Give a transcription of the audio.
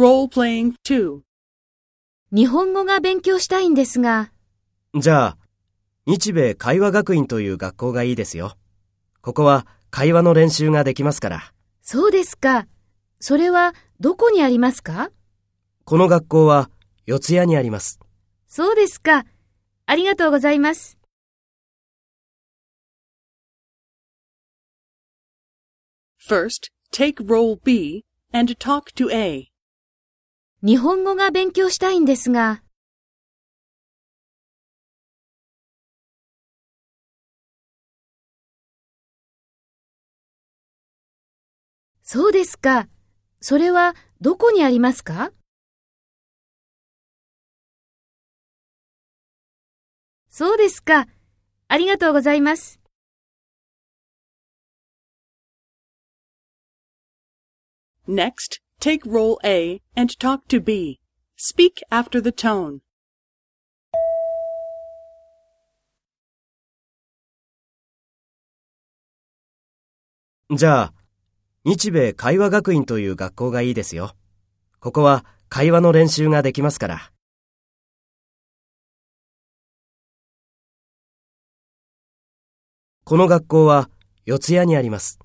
Role-playing 2. 日本語が勉強したいんですが、じゃあ、日米会話学院という学校がいいですよ。ここは会話の練習ができますから。そうですか。それはどこにありますか？この学校は四谷にあります。そうですか。ありがとうございます。First, take role B and talk to A. 日本語が勉強したいんですが、そうですか。それはどこにありますか？そうですか。ありがとうございます。Next, take role A and talk to B. Speak after the tone. じゃあ、日米会話学院という学校がいいですよ。ここは会話の練習ができますから。この学校は四谷にあります。